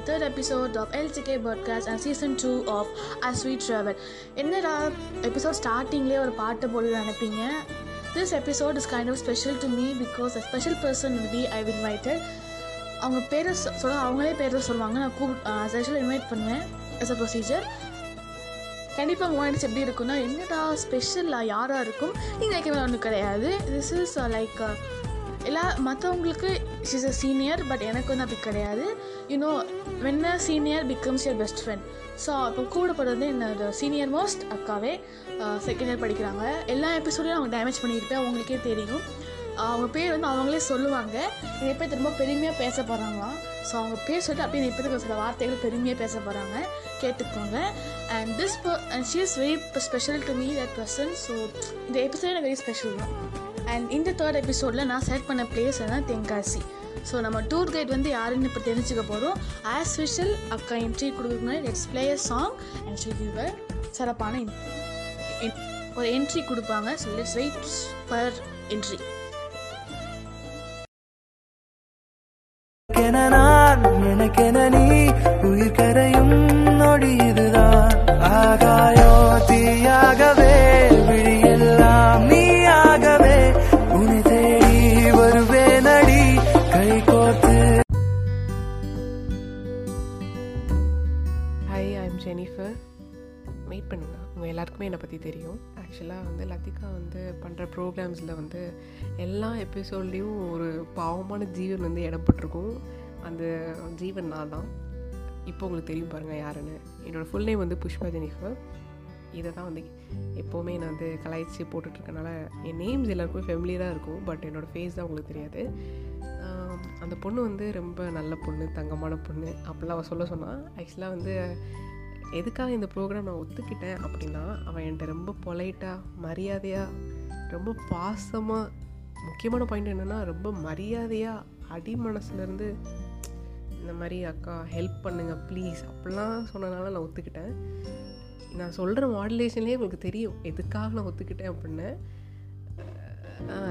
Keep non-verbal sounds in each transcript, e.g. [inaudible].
welcome back to my third episode of LTK Podcast and season 2 of As We Travel. என்னடா episode ஸ்டார்டிங்லேயே ஒரு பாட்டு போட்டு நினைப்பீங்க? This episode is kind of special to me because a special person will be I invited அவங்க பேரை சொ- சொல்ல அவங்களே பேரை சொல்லுவாங்க. நான் கூ ஸ்பெஷல் இன்வைட் பண்ணுவேன் எஸ் அ ப்ரொசீஜர் கண்டிப்பாக உங்கள் எப்படி இருக்குன்னா என்னடா ஸ்பெஷலாக யாராக இருக்கும்? நீங்கள் நினைக்க ஒன்றும் கிடையாது. திஸ் இஸ் லைக் எல்லா மற்றவங்களுக்கு இஸ் அ சீனியர் பட் எனக்கு வந்து அப்படி கிடையாது. You know when a senior becomes your best friend so அப்போ கூட போகிறது என்னோட சீனியர் மோஸ்ட் அக்காவே செகண்ட் இயர் படிக்கிறாங்க. எல்லா எபிசோடையும் அவங்க டேமேஜ் பண்ணியிருப்பேன். அவங்களுக்கே தெரியும். அவங்க பேர் வந்து அவங்களே சொல்லுவாங்க. நிறைய பேர் திரும்ப பெருமையாக பேச போகிறாங்களாம் ஸோ அவங்க பேர் சொல்லிட்டு அப்படியே நிறைய பற்றி சில வார்த்தைகள் பெருமையாக பேச போகிறாங்க கேட்டுக்கோங்க. And this and she is very special to me that person so இந்த எபிசோட் எனக்கு வெரி ஸ்பெஷல் தான். அண்ட் இந்த தேர்ட் எபிசோடில் நான் செலக்ட் பண்ண பிளேஸ் தான் தென்காசி. ஸோ நம்ம டூர் கைட் வந்து யாருன்னு இப்போ தெரிஞ்சுக்க போகிறோம் ஆஸ் ஸ்பெஷல் அக்கா என்ட்ரி கொடுக்கணும் let's play a song and she give சிறப்பான ஒரு என்ட்ரி கொடுப்பாங்க. So let's wait for entry எல்லாருக்குமே என்னை பற்றி தெரியும். ஆக்சுவலாக வந்து லத்திகா வந்து பண்ணுற ப்ரோக்ராம்ஸில் வந்து எல்லா எபிசோட்லேயும் ஒரு பாவமான ஜீவன் வந்து இடப்பட்டிருக்கும் அந்த ஜீவன் நான் தான். இப்போ உங்களுக்கு தெரியும் பாருங்கள் யாருன்னு. என்னோடய ஃபுல் நேம் வந்து புஷ்பா ஜெனிஃபர். இதை தான் வந்து எப்போவுமே நான் வந்து கலாய்ச்சி போட்டுட்ருக்கனால என் நேம்ஸ் எல்லாருக்கும் ஃபெமிலியராக இருக்கும். பட் என்னோடய ஃபேஸ் தான் உங்களுக்கு தெரியாது. அந்த பொண்ணு வந்து ரொம்ப நல்ல பொண்ணு தங்கமான பொண்ணு அப்படிலாம் அவள் சொல்ல சொன்னால் ஆக்சுவலாக வந்து எதுக்காக இந்த ப்ரோக்ராம் நான் ஒத்துக்கிட்டேன் அப்படின்னா அவன் என்கிட்ட ரொம்ப பொலைட்டாக மரியாதையாக ரொம்ப பாசமாக முக்கியமான பாயிண்ட் என்னென்னா ரொம்ப மரியாதையாக அடி மனசுலேருந்து இந்த மாதிரி அக்கா ஹெல்ப் பண்ணுங்க ப்ளீஸ் அப்படிலாம் சொன்னனால நான் ஒத்துக்கிட்டேன். நான் சொல்கிற மாடுலேஷன்லேயே உங்களுக்கு தெரியும் எதுக்காக நான் ஒத்துக்கிட்டேன் அப்படின்னு.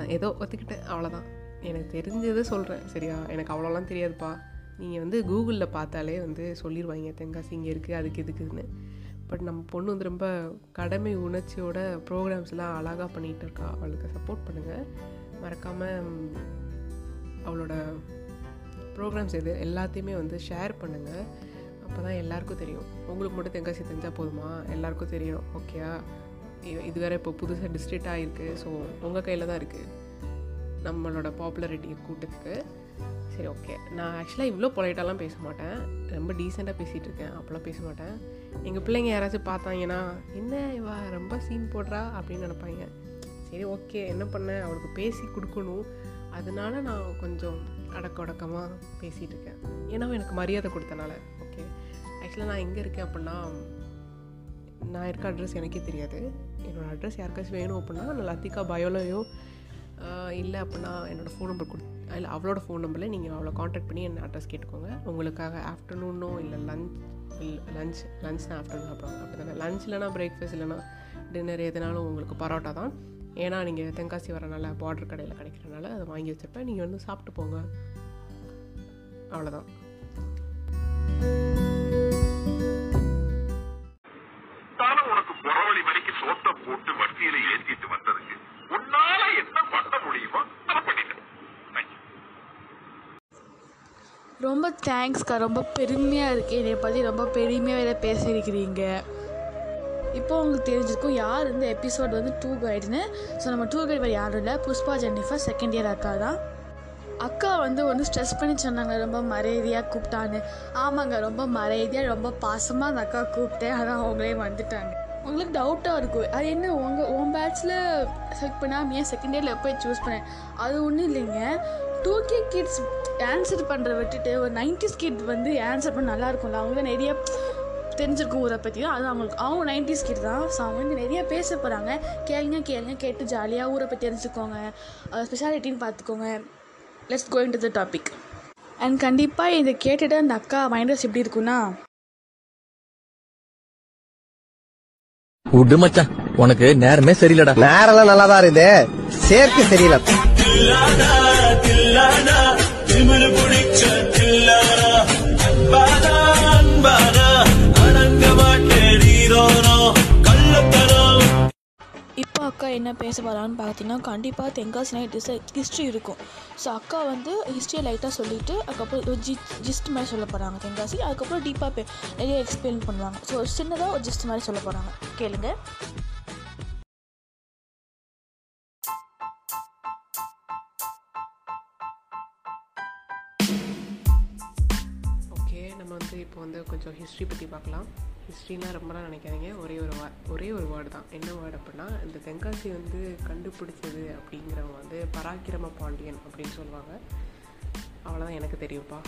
ஏதோ ஒத்துக்கிட்டேன் அவ்வளோதான் எனக்கு தெரிஞ்சதை சொல்கிறேன் சரியா? எனக்கு அவ்வளோலாம் தெரியாதுப்பா. நீங்கள் வந்து கூகுளில் பார்த்தாலே வந்து சொல்லிடுவாங்க தென்காசி இங்கே இருக்குது அதுக்கு எதுக்குன்னு பட் நம்ம பொண்ணு வந்து ரொம்ப கடமை உணர்ச்சியோட ப்ரோக்ராம்ஸ்லாம் அழகாக பண்ணிகிட்டு இருக்கா. அவளுக்கு சப்போர்ட் பண்ணுங்கள் மறக்காமல் அவளோட ப்ரோக்ராம்ஸ் எது எல்லாத்தையுமே வந்து ஷேர் பண்ணுங்கள் அப்போ தான் எல்லாருக்கும் தெரியும். உங்களுக்கு மட்டும் தென்காசி தெரிஞ்சால் போதுமா? எல்லாருக்கும் தெரியும். ஓகேயா இது வேறு இப்போ புதுசாக டிஸ்ட்ரிக்ட் ஆகிருக்கு ஸோ உங்கள் கையில் தான் இருக்குது நம்மளோட பாப்புலரிட்டி கூட்டத்துக்கு. சரி ஓகே நான் ஆக்சுவலாக இவ்வளோ பொலைட்டாலாம் பேச மாட்டேன். ரொம்ப டீசெண்டாக பேசிகிட்டு இருக்கேன். அப்போலாம் பேச மாட்டேன். எங்கள் பிள்ளைங்க யாராச்சும் பார்த்தாங்கன்னா என்ன இவா? ரொம்ப சீன் போடுறா? அப்படின்னு நினைப்பாங்க. சரி ஓகே என்ன பண்ண? அவளுக்கு பேசி கொடுக்கணும். அதனால நான் கொஞ்சம் அடக்க அடக்கமாக பேசிகிட்டு இருக்கேன். ஏன்னா எனக்கு மரியாதை கொடுத்தனால ஓகே ஆக்சுவலாக நான் எங்கே இருக்கேன் அப்படின்னா நான் இருக்க அட்ரஸ் எனக்கே தெரியாது. என்னோடய அட்ரஸ் யாருக்காச்சும் வேணும் அப்படின்னா நான் லத்திகா பயோலையோ இல்லை அப்படின்னா என்னோடய ஃபோன் நம்பர் கொடு இல்லை அவளோட ஃபோன் நம்பரில் நீங்கள் அவளை காண்டாக்ட் பண்ணி என்ன அட்ரஸ் கேட்டுக்கோங்க. உங்களுக்காக ஆஃப்டர்நூனோ இல்லை லஞ்ச் லஞ்ச் லஞ்ச் லஞ்ச்னா ஆஃப்டர்நூன் சாப்பிடுவாங்க. அப்படி தானே லஞ்ச் இல்லைனா பிரேக்ஃபாஸ்ட் இல்லைனா டின்னர் எதுனாலும் உங்களுக்கு பரோட்டா தான். ஏன்னா நீங்கள் தென்காசி வரனால பார்டர் கடையில் கிடைக்கிறனால அதை வாங்கி வச்சுருப்பேன். நீங்கள் வந்து சாப்பிட்டு போங்க. அவ்வளோதான் தேங்க்ஸ்க்கா ரொம்ப பெருமையாக இருக்குது என்னை பற்றி ரொம்ப பெருமையாக வேறு பேசியிருக்கிறீங்க. இப்போ உங்களுக்கு தெரிஞ்சிருக்கும் யார் இந்த எபிசோட் வந்து டூ கைடுன்னு ஸோ நம்ம டூ கைடு வேறு யாரும் இல்லை. புஷ்பா ஜென்னிஃபர் செகண்ட் இயர் அக்கா தான். அக்கா வந்து ஒன்று ஸ்ட்ரெஸ் பண்ணி சொன்னாங்க. ரொம்ப மரியாதையாக கூப்பிட்டான்னு. ஆமாங்க ரொம்ப மரியாதையாக ரொம்ப பாசமாக அந்த அக்கா கூப்பிட்டேன். அதான் அவங்களே வந்துட்டாங்க. உங்களுக்கு டவுட்டாக இருக்கும். அது என்ன உங்கள் உன் பேட்ச்சில் செலக்ட் பண்ணாமல் ஏன் செகண்ட் இயரில் போய் சூஸ் பண்ணேன் அது ஒன்றும் இல்லைங்க. டூ கே கிட்ஸ் ஆன்சர் பண்ணுற விட்டுட்டு ஒரு நைன்டிஸ் கிட் வந்து ஆன்சர் பண்ண நல்லா இருக்கும்ல. அவங்க நிறைய தெரிஞ்சிருக்கும் ஊரை பற்றி அது அவங்களுக்கு அவங்க நைன்டிஸ் கிட் தான். ஸோ அவங்க வந்து நிறைய பேச போகிறாங்க கேளுங்க கேளுங்க கேட்டு ஜாலியாக ஊரை பற்றி தெரிஞ்சுக்கோங்க. ஸ்பெஷாலிட்டின்னு பார்த்துக்கோங்க. Let's going to the topic and கண்டிப்பாக இதை கேட்டுட்டு அந்த அக்கா மைண்டஸ் எப்படி இருக்குன்னா விடு மச்சான் உனக்கு நேரமே சரியில்லடா. நேரெல்லாம் நல்லா தான் இருக்குது. சேர்க்கு அக்கா என்ன பேச வரான்னு பார்த்தீங்கன்னா கண்டிப்பாக தென்காசினா டிஸ் ஹிஸ்ட்ரி இருக்கும். ஸோ அக்கா வந்து ஹிஸ்ட்ரியை லைட்டாக சொல்லிவிட்டு அதுக்கப்புறம் ஜி ஜிஸ்ட் மாதிரி சொல்ல போகிறாங்க தென்காசி. அதுக்கப்புறம் டீப்பாக நிறைய எக்ஸ்பிளைன் பண்ணுவாங்க. ஸோ சின்னதாக ஒரு ஜிஸ்ட் மாதிரி சொல்ல போகிறாங்க கேளுங்க. வந்து இப்போ வந்து கொஞ்சம் ஹிஸ்ட்ரி பற்றி பார்க்கலாம். ஹிஸ்ட்ரிலாம் ரொம்பலாம் நினைக்காதீங்க. ஒரே ஒரு வா ஒரே ஒரு வேர்டு தான். என்ன வேர்டு அப்படின்னா இந்த தென்காசி வந்து கண்டுபிடிச்சது அப்படிங்கிறவங்க வந்து பராக்கிரம பாண்டியன் அப்படின்னு சொல்லுவாங்க. அவ்வளோதான் எனக்கு தெரியும்ப்பா.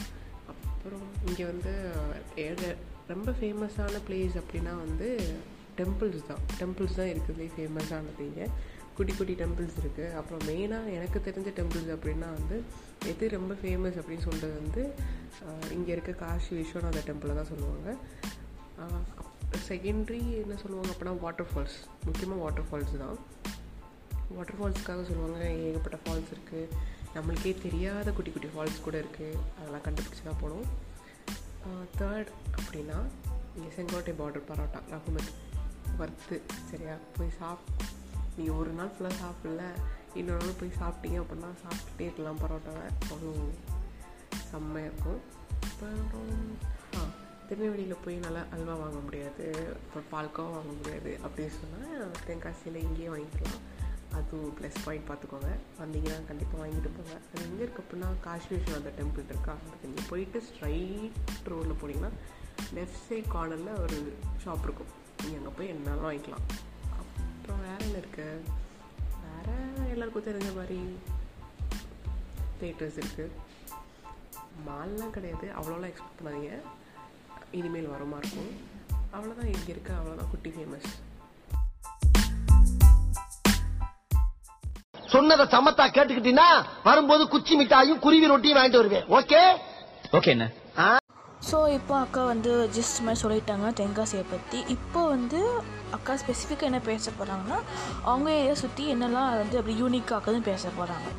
அப்புறம் இங்கே வந்து ரொம்ப ஃபேமஸான பிளேஸ் அப்படின்னா வந்து டெம்பிள்ஸ் தான். டெம்பிள்ஸ் தான் இருக்கிறதுலே ஃபேமஸானது இங்கே. குட்டி குட்டி டெம்பிள்ஸ் இருக்குது அப்புறம் மெயினாக எனக்கு தெரிஞ்ச டெம்பிள்ஸ் அப்படின்னா வந்து எது ரொம்ப ஃபேமஸ் அப்படின்னு சொல்கிறது வந்து இங்கே இருக்க காஷி விஸ்வநாத டெம்பிளை தான் சொல்லுவாங்க. செகண்ட்ரி என்ன சொல்லுவாங்க அப்படின்னா வாட்டர் ஃபால்ஸ் முக்கியமாக வாட்டர் ஃபால்ஸ் தான். வாட்டர் ஃபால்ஸ்க்காக சொல்லுவாங்க. ஏகப்பட்ட ஃபால்ஸ் இருக்குது நம்மளுக்கே தெரியாத குட்டி குட்டி ஃபால்ஸ் கூட இருக்குது அதெல்லாம் கண்டுபிடிச்சி தான் போகணும் தேர்ட் அப்படின்னா இங்கே செங்கோட்டை பார்டர் பரோட்டா ரகுமத். வறுத்து சரியா? போய் சாப் நீங்கள் ஒரு நாள் ஃபுல்லாக சாப்பிடல இன்னொரு நாள் போய் சாப்பிட்டீங்க அப்படின்னா சாப்பிட்டுட்டே இருக்கலாம் பரோட்டாவை அவ்வளோ செம்மையாக இருக்கும். அப்புறம் ஆ திருநெல்வேலியில் போய் நல்லா அல்வா வாங்க முடியாது அப்புறம் பால்காவும் வாங்க முடியாது அப்படின்னு சொன்னால் தென்காசியில் இங்கேயே வாங்கிக்கலாம். அதுவும் ப்ளஸ் பாயிண்ட் பார்த்துக்கோங்க. வந்தீங்கன்னா கண்டிப்பாக வாங்கிட்டு போங்க. அது எங்கே இருக்கு அப்படின்னா காஷி அந்த டெம்பிள் இருக்கா? அதுக்கு நீங்கள் போயிட்டு ஸ்ட்ரைட் ரோடில் போனீங்கன்னா லெஃப்ட் சைட் கார்னரில் ஒரு ஷாப் இருக்கும். நீங்கள் அங்கே போய் என்னாலும் வாங்கிக்கலாம். வேறு என்ன இருக்கு? வேறு எல்லாருக்கும் தெரிஞ்ச மாதிரி தேட்டர்ஸ் இருக்குது மால்லாம் கிடையாது. அவ்வளோலாம் எக்ஸ்பெக்ட் பண்ணாதீங்க. இனிமேல் வரமா இருக்கும். அவ்வளோதான் இங்கே இருக்க. அவ்வளோதான் குட்டி ஃபேமஸ் சொன்னதை சமத்தா கேட்டுக்கிட்டீங்கன்னா வரும்போது குச்சி மிட்டாயும் குருவி ரொட்டியும் வாங்கிட்டு வருவேன். ஓகே ஓகே என்ன? ஸோ இப்போ அக்கா வந்து ஜஸ்ட் மாதிரி சொல்லிட்டாங்க தென்காசியை பற்றி இப்போ வந்து அக்கா ஸ்பெசிஃபிக்காக என்ன பேச போகிறாங்கன்னா அவங்க ஏரியா சுற்றி என்னெல்லாம் வந்து அப்படி யூனிக்காக்குதுன்னு பேச போகிறாங்க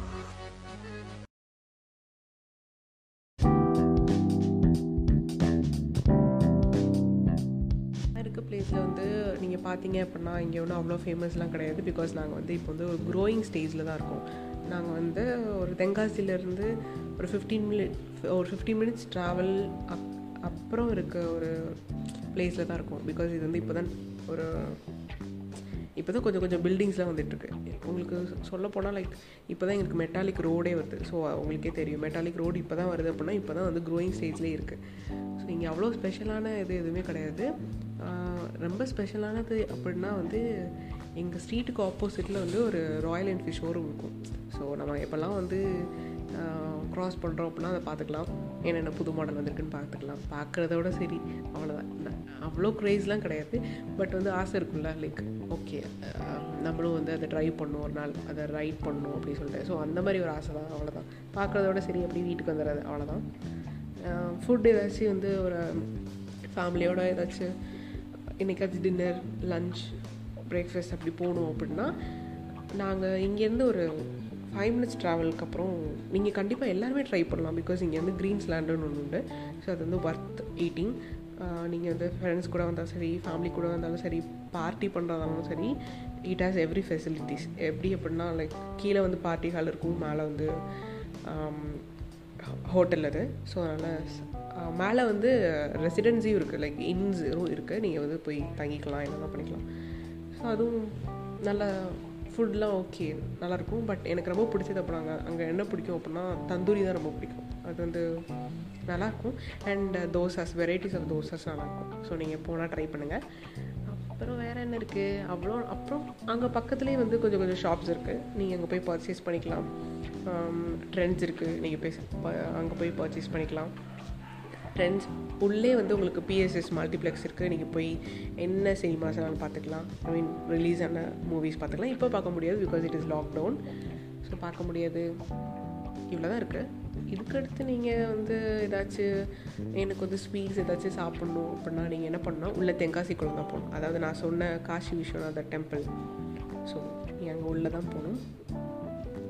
இருக்க பிளேஸில் வந்து நீங்கள் பார்த்தீங்க அப்படின்னா இங்கே ஒன்றும் அவ்வளோ ஃபேமஸ்லாம் கிடையாது பிகாஸ் நாங்கள் வந்து இப்போ வந்து ஒரு க்ரோயிங் ஸ்டேஜில் தான் இருக்கோம். நாங்கள் வந்து ஒரு தென்காசியிலேருந்து ஒரு ஃபிஃப்டீன் மினிட் ஒரு ஃபிஃப்டீன் மினிட்ஸ் ட்ராவல் அப் அப்புறம் இருக்க ஒரு பிளேஸில் தான் இருக்கும். பிகாஸ் இது வந்து இப்போ தான் ஒரு இப்போ தான் கொஞ்சம் கொஞ்சம் பில்டிங்ஸ்லாம் வந்துட்டுருக்கு. உங்களுக்கு சொல்ல போனால் லைக் இப்போ தான் எங்களுக்கு மெட்டாலிக் ரோடே வருது. ஸோ உங்களுக்கே தெரியும். மெட்டாலிக் ரோடு இப்போ தான் வருது அப்படின்னா இப்போ தான் வந்து க்ரோயிங் ஸ்டேஜ்லேயே இருக்குது ஸோ இங்கே அவ்வளோ ஸ்பெஷலான இது எதுவுமே கிடையாது. ரொம்ப ஸ்பெஷலானது அப்படின்னா வந்து எங்கள் ஸ்ட்ரீட்டுக்கு ஆப்போசிட்டில் வந்து ஒரு ராயல் என்ஃபீல்ட் ஷோரூம் இருக்கும். ஸோ நம்ம எப்போல்லாம் வந்து க்ராஸ் பண்ணுறோம் அப்படின்னா அதை பார்த்துக்கலாம். என்னென்ன புது மாடல் வந்திருக்குன்னு பார்த்துக்கலாம். பார்க்குறதோட சரி அவ்வளோதான் அவ்வளோ க்ரேஸ்லாம் கிடையாது. பட் வந்து ஆசை இருக்கும்ல லைக் ஓகே நம்மளும் வந்து அதை ட்ரைவ் பண்ணணும் ஒரு நாள் அதை ரைட் பண்ணணும் அப்படின்னு சொல்லிட்டு. ஸோ அந்த மாதிரி ஒரு ஆசை தான் அவ்வளோதான் பார்க்குறதோட சரி அப்படி வீட்டுக்கு வந்துடுறது அவ்வளோதான் ஃபுட் ஏதாச்சும் வந்து ஒரு ஃபேமிலியோட ஏதாச்சும் என்னைக்காச்சும் டின்னர் லஞ்ச் பிரேக்ஃபாஸ்ட் அப்படி போகணும் அப்படின்னா நாங்கள் இங்கேருந்து ஒரு ஃபைவ் மினிட்ஸ் ட்ராவலுக்கு அப்புறம் நீங்கள் கண்டிப்பாக எல்லாருமே ட்ரை பண்ணலாம். பிகாஸ் இங்கே வந்து க்ரீன்ஸ் லேண்டுன்னு ஒன்று உண்டு. ஸோ அது வந்து ஒர்த் ஈட்டிங் நீங்கள் வந்து ஃப்ரெண்ட்ஸ் கூட வந்தாலும் சரி ஃபேமிலி கூட வந்தாலும் சரி பார்ட்டி பண்ணுறதாலும் சரி இட் ஹாஸ் எவ்ரி ஃபெசிலிட்டிஸ் எப்படி அப்படின்னா லைக் கீழே வந்து பார்ட்டி ஹால் இருக்கும் மேலே வந்து ஹோட்டல் அது. ஸோ அதனால் மேலே வந்து ரெசிடென்சியும் இருக்குது லைக் இன்ஸும் இருக்குது நீங்கள் வந்து போய் தங்கிக்கலாம் என்னென்ன பண்ணிக்கலாம். ஸோ அதுவும் நல்லா ஃபுட்லாம் ஓகே நல்லாயிருக்கும். பட் எனக்கு ரொம்ப பிடிச்சது அப்போ நாங்கள் அங்கே என்ன பிடிக்கும் அப்படின்னா தந்தூரி தான் ரொம்ப பிடிக்கும். அது வந்து நல்லாயிருக்கும். And dosas varieties of dosas நல்லாயிருக்கும். ஸோ நீங்கள் போனால் ட்ரை பண்ணுங்கள் அப்புறம் வேறு என்ன இருக்குது அவ்வளோ அப்புறம் அங்கே பக்கத்துலேயே வந்து கொஞ்சம் கொஞ்சம் ஷாப்ஸ் இருக்குது நீங்கள் அங்கே போய் பர்ச்சேஸ் பண்ணிக்கலாம். ட்ரெண்ட்ஸ் இருக்குது நீங்கள் போய் அங்கே போய் பர்ச்சேஸ் பண்ணிக்கலாம். ஃப்ரெண்ட்ஸ் உள்ளே வந்து உங்களுக்கு பிஎஸ்எஸ் மல்டிப்ளெக்ஸ் இருக்குது நீங்கள் போய் என்ன சினிமாஸ் எல்லாம் பார்த்துக்கலாம். ஐ மீன் ரிலீஸ் ஆன மூவிஸ் பார்த்துக்கலாம். இப்போ பார்க்க முடியாது because it is lockdown so பார்க்க முடியாது. இவ்வளோ தான் இருக்குது இதுக்கடுத்து நீங்கள் வந்து ஏதாச்சும் எனக்கு வந்து ஸ்வீட்ஸ் ஏதாச்சும் சாப்பிட்ணும் அப்படின்னா நீங்கள் என்ன பண்ணால் உள்ளே தென்காசி தான் போகணும். அதாவது நான் சொன்ன காசி விஸ்வநாதர் டெம்பிள் ஸோ நீங்கள் அங்கே உள்ளே தான் போகணும்.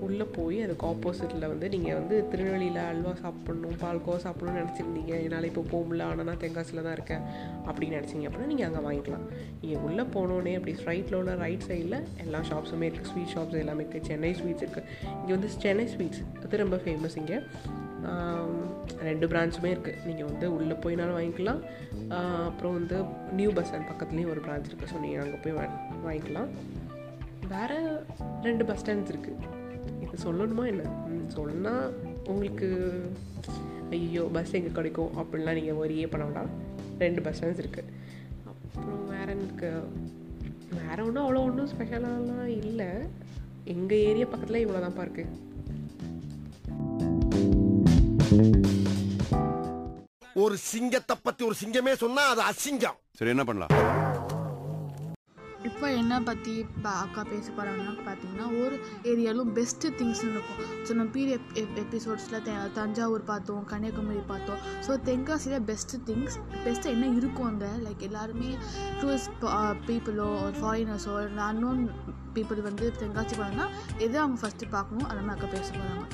உள்ளே போய் அதுக்கு ஆப்போசிட்டில் வந்து நீங்கள் வந்து திருநெல்வேலியில் அல்வா சாப்பிட்ணும் பால்கோவா சாப்பிட்ணும்னு நினச்சிருந்தீங்க. என்னால் இப்போ போக முடியல. ஆனால் நான் தென்காசியில் தான் இருக்கேன் அப்படின்னு நினச்சிங்க அப்படின்னா நீங்கள் அங்கே வாங்கிக்கலாம். நீங்கள் உள்ளே போனோடனே அப்படி ஸ்ட்ரைட்டில் உள்ள ரைட் சைடில் எல்லா ஷாப்ஸுமே இருக்குது ஸ்வீட் ஷாப்ஸ் எல்லாமே இருக்குது சென்னை ஸ்வீட்ஸ் இருக்குது இங்கே வந்து சென்னை ஸ்வீட்ஸ் அது ரொம்ப ஃபேமஸ் இங்கே. ரெண்டு பிரான்ச்சுமே இருக்குது நீங்கள் வந்து உள்ளே போயினாலும் வாங்கிக்கலாம். அப்புறம் வந்து நியூ பஸ் ஸ்டாண்ட் பக்கத்துலேயும் ஒரு பிரான்ச் இருக்குது ஸோ நீங்கள் அங்கே போய் வாங்கிக்கலாம். வேறு ரெண்டு பஸ் ஸ்டாண்ட்ஸ் இருக்குது சொல்லணுமா என்ன? ம், சொன்னா உங்களுக்கு ஐயோ பஸ் எங்கே கிடைக்கும் அப்படின்லாம் நீங்கள் ஒரியே பண்ண வேண்டாம். ரெண்டு பஸ் ஸ்டாண்ட்ஸ் இருக்குது அப்புறம் வேற எனக்கு வேற ஒன்றும் அவ்வளோ ஒன்றும் ஸ்பெஷலாலாம் இல்லை. எங்கள் ஏரியா பக்கத்தில் இவ்வளோ தான்ப்பா இருக்குது ஒரு சிங்கத்தை பத்தி ஒரு சிங்கமே சொன்னா அது அசிங்கம். சரி என்ன பண்ணலாம்? இப்போ என்ன பற்றி இப்போ அக்கா பேச போகிறாங்கன்னா பார்த்தீங்கன்னா ஒரு ஏரியாலும் பெஸ்ட்டு திங்ஸ் இருக்கும். ஸோ நம்ம பீரிய எபிசோட்ஸில் தஞ்சாவூர் பார்த்தோம் கன்னியாகுமரி பார்த்தோம். ஸோ தென்காசியில் பெஸ்ட்டு திங்ஸ் பெஸ்ட்டு என்ன இருக்கும் அங்கே? லைக் எல்லாருமே டூரிஸ்ட் பீப்புளோ ஒரு ஃபாரினர்ஸோ இல்லை அன்னோன் பீப்புள் வந்து தென்காசி போனாங்கன்னா எதை அவங்க ஃபஸ்ட்டு பார்க்கணும்? அந்த மாதிரி அக்கா பேச போகிறாங்க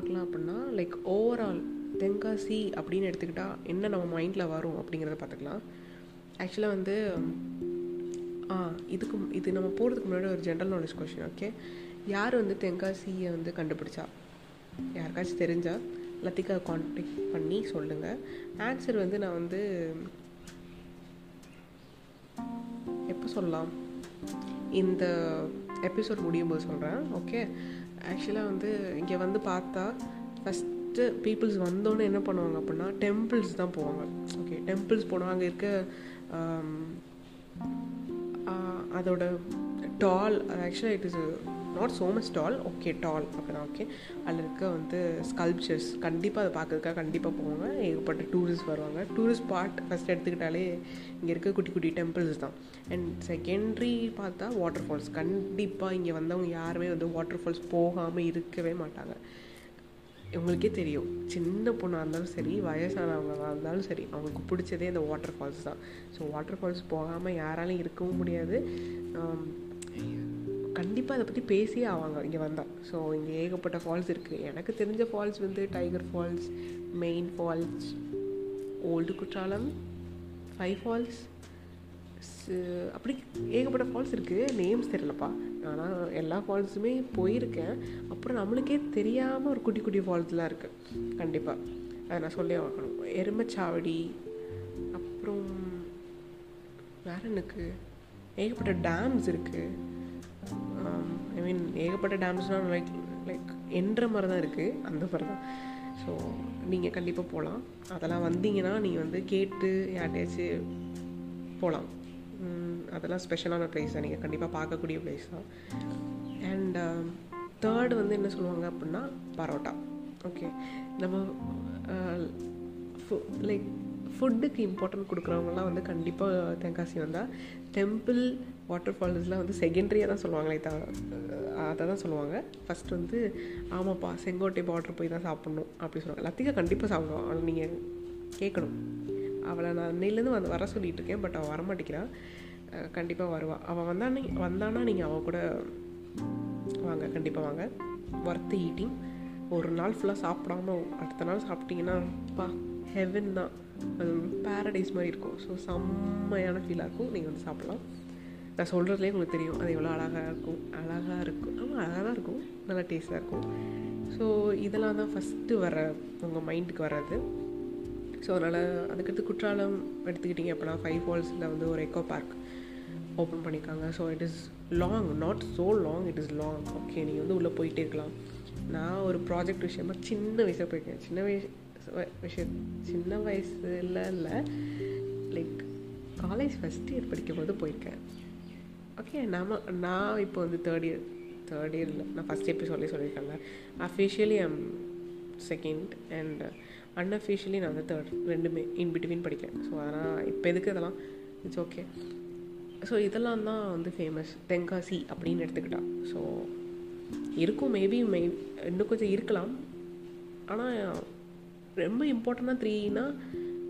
பார்க்கலாம் அப்படின்னா லைக் ஓவரால் தென்காசி அப்படின்னு எடுத்துக்கிட்டால் என்ன நம்ம மைண்டில் வரும் அப்படிங்கிறத பார்த்துக்கலாம். ஆக்சுவலாக வந்து ஆ இதுக்கு இது நம்ம போகிறதுக்கு முன்னாடி ஒரு ஜென்ரல் நாலேஜ் கொஷின் ஓகே யார் வந்து தென்காசியை வந்து கண்டுபிடிச்சா? யாருக்காச்சும் தெரிஞ்சா லத்திகா கான்டாக்ட் பண்ணி சொல்லுங்கள் ஆன்சர் வந்து நான் வந்து எப்போ சொல்லலாம்? இந்த எபிசோட் முடியும் போது சொல்கிறேன் ஓகே ஆக்சுவலாக வந்து இங்கே வந்து பார்த்தா ஃபஸ்ட்டு பீப்புள்ஸ் வந்தோன்னே என்ன பண்ணுவாங்க அப்படின்னா டெம்பிள்ஸ் தான் போவாங்க. ஓகே டெம்பிள்ஸ் போனால் அங்கே இருக்க um, அதோட டால் ஆக்சுவலாக it is not so much tall okay tall அப்படின்னா ஓகே அதில் இருக்க வந்து ஸ்கல்ப்சர்ஸ் கண்டிப்பாக அதை பார்க்கறதுக்காக கண்டிப்பாக போவாங்க ஏகப்பட்ட டூரிஸ்ட் வருவாங்க. டூரிஸ்ட் ஸ்பாட் ஃபஸ்ட் எடுத்துக்கிட்டாலே இங்கே இருக்க குட்டி குட்டி டெம்பிள்ஸ் தான். அண்ட் செகண்ட்ரி பார்த்தா வாட்டர் ஃபால்ஸ் கண்டிப்பாக இங்கே வந்தவங்க யாருமே வந்து வாட்டர் ஃபால்ஸ் போகாமல் இருக்கவே மாட்டாங்க. உங்களுக்கே தெரியும். சின்ன பொண்ணாக இருந்தாலும் சரி வயசானவங்களாக இருந்தாலும் சரி அவங்களுக்கு பிடிச்சதே இந்த வாட்டர் ஃபால்ஸ் தான். ஸோ வாட்டர் ஃபால்ஸ் போகாமல் யாராலையும் இருக்கவும் முடியாது. கண்டிப்பாக அதை பற்றி பேசியே ஆவாங்க இங்கே வந்தால் ஸோ இங்கே ஏகப்பட்ட ஃபால்ஸ் இருக்குது எனக்கு தெரிஞ்ச ஃபால்ஸ் வந்து tiger falls main falls old Courtallam five falls அப்படி ஏகப்பட்ட ஃபால்ஸ் இருக்குது நேம்ஸ் தெரியலப்பா. ஆனால் எல்லா ஃபால்ஸுமே போயிருக்கேன். அப்புறம் நம்மளுக்கே தெரியாமல் ஒரு குட்டி குட்டி ஃபால்ஸ்லாம் இருக்குது கண்டிப்பாக அதை நான் சொல்லி வாங்கணும் எருமச்சாவடி அப்புறம் வேற எனக்கு ஏகப்பட்ட டேம்ஸ் இருக்குது ஐ மீன் ஏகப்பட்ட டேம்ஸ்னால் லைக் லைக் என்ற மாதிரி தான் இருக்குது அந்த மாதிரி தான் ஸோ நீங்கள் கண்டிப்பாக போகலாம் அதெல்லாம் வந்தீங்கன்னா நீங்கள் வந்து கேட்டு யார்ட்டையாச்சும் போகலாம் அதெல்லாம் ஸ்பெஷலான ப்ளேஸ் தான். நீங்கள் கண்டிப்பாக பார்க்கக்கூடிய ப்ளேஸ் தான். அண்ட் தேர்டு um, வந்து என்ன சொல்லுவாங்க அப்படின்னா பரோட்டா. ஓகே நம்ம லைக் ஃபுட்டுக்கு இம்பார்ட்டன்ட் கொடுக்குறவங்கலாம் வந்து கண்டிப்பாக தென்காசி வந்தால் டெம்பிள் வாட்டர் ஃபால்ஸ்லாம் வந்து செகண்டரியாக தான் சொல்லுவாங்களே த அதை தான் சொல்லுவாங்க. ஃபஸ்ட் வந்து ஆமாப்பா செங்கோட்டை பார்டர் போய் தான் சாப்பிட்ணும் அப்படி சொல்லுவாங்க. லத்திகா கண்டிப்பாக சாப்பிடுவோம் அவளை நீங்கள் கேட்கணும். அவளை நான் அன்னையிலேருந்து வந்து வர சொல்லிட்டு இருக்கேன் பட் அவள் வரமாட்டேங்கிறான் கண்டிப்பாக வருவாள் அவள் வந்தானே வந்தானா நீங்கள் அவள் கூட வாங்க கண்டிப்பாக வாங்க. ஒர்த்து ஈட்டிங் ஒரு நாள் ஃபுல்லாக சாப்பிடாம அடுத்த நாள் சாப்பிட்டீங்கன்னா பா ஹெவன் தான். அது பேரடைஸ் மாதிரி இருக்கும். ஸோ செம்மையான ஃபீலாக இருக்கும். நீங்கள் வந்து சாப்பிட்லாம். நான் சொல்கிறதுலேயே உங்களுக்கு தெரியும். அது எவ்வளோ அழகாக இருக்கும். அழகாக இருக்கும். ஆமாம் அழகாக தான் இருக்கும். நல்லா டேஸ்ட்டாக இருக்கும். ஸோ இதெல்லாம் தான் ஃபஸ்ட்டு வர உங்கள் மைண்டுக்கு வர்றது. ஸோ அதனால் அதுக்கடுத்து குற்றாலம் எடுத்துக்கிட்டிங்க அப்படின்னா ஃபைவ் ஃபால்ஸில் வந்து ஒரு எக்கோ பார்க் ஓப்பன் பண்ணியிருக்காங்க. So it is long not so long it is long okay நீங்கள் வந்து உள்ளே போயிட்டே இருக்கலாம். நான் ஒரு ப்ராஜெக்ட் விஷயமா சின்ன வயசாக போயிருக்கேன். சின்ன வயசு விஷயம் சின்ன வயசுல இல்லை லைக் காலேஜ் ஃபஸ்ட் இயர் படிக்கும்போது போயிருக்கேன். ஓகே நம்ம நான் இப்போ வந்து தேர்ட் இயர் தேர்ட் இயரில் நான் ஃபஸ்ட் சொல்லி சொல்லியிருக்கேன்ல. Officially I'm second and unofficially நான் வந்து தேர்ட் ரெண்டுமே இன் பிட்வீன் படிக்கிறேன். ஸோ அதனால் இப்போ எதுக்கு இதெல்லாம்? இட்ஸ் ஓகே ஸோ இதெல்லாம் தான் வந்து ஃபேமஸ் தென்காசி அப்படின்னு எடுத்துக்கிட்டா. ஸோ இருக்கும் மேபி மே இன்னும் கொஞ்சம் இருக்கலாம். ஆனால் ரொம்ப இம்பார்ட்டண்ட்டாக த்ரீனா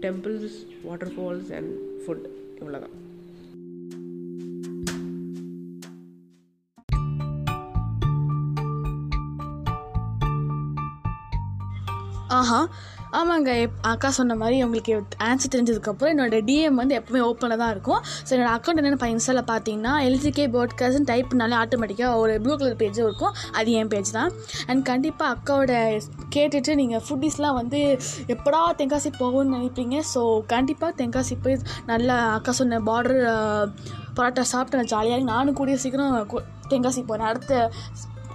temples water falls and food இவ்வளோதான் ஆஹா ஆமாங்க எப்- அக்கா சொன்ன மாதிரி உங்களுக்கு ஆன்சர் தெரிஞ்சதுக்கப்புறம் என்னோட டிஎம் வந்து எப்பவுமே ஓப்பனில் தான் இருக்கும். ஸோ என்னோட அக்கௌண்ட் என்னென்ன இன்ஸ்டாவில் பார்த்தீங்கன்னா எல்ஜிகே போட்காஸ்ட்னு டைப் பண்ணாலே ஆட்டோமேட்டிக்காக ஒரு ப்ளூ கலர் பேஜும் இருக்கும். அது என் பேஜ் தான். அண்ட் கண்டிப்பாக அக்காவோட கேட்டுட்டு நீங்கள் ஃபுட்டிஸ்லாம் வந்து எப்படா தென்காசி போகும்னு நினைப்பீங்க. ஸோ கண்டிப்பாக தென்காசி போய் நல்லா அக்கா சொன்ன பார்டர் பரோட்டா சாப்பிட்டு நான் ஜாலியாக நானும் கூடிய சீக்கிரம் தென்காசி போகிறேன் அடுத்த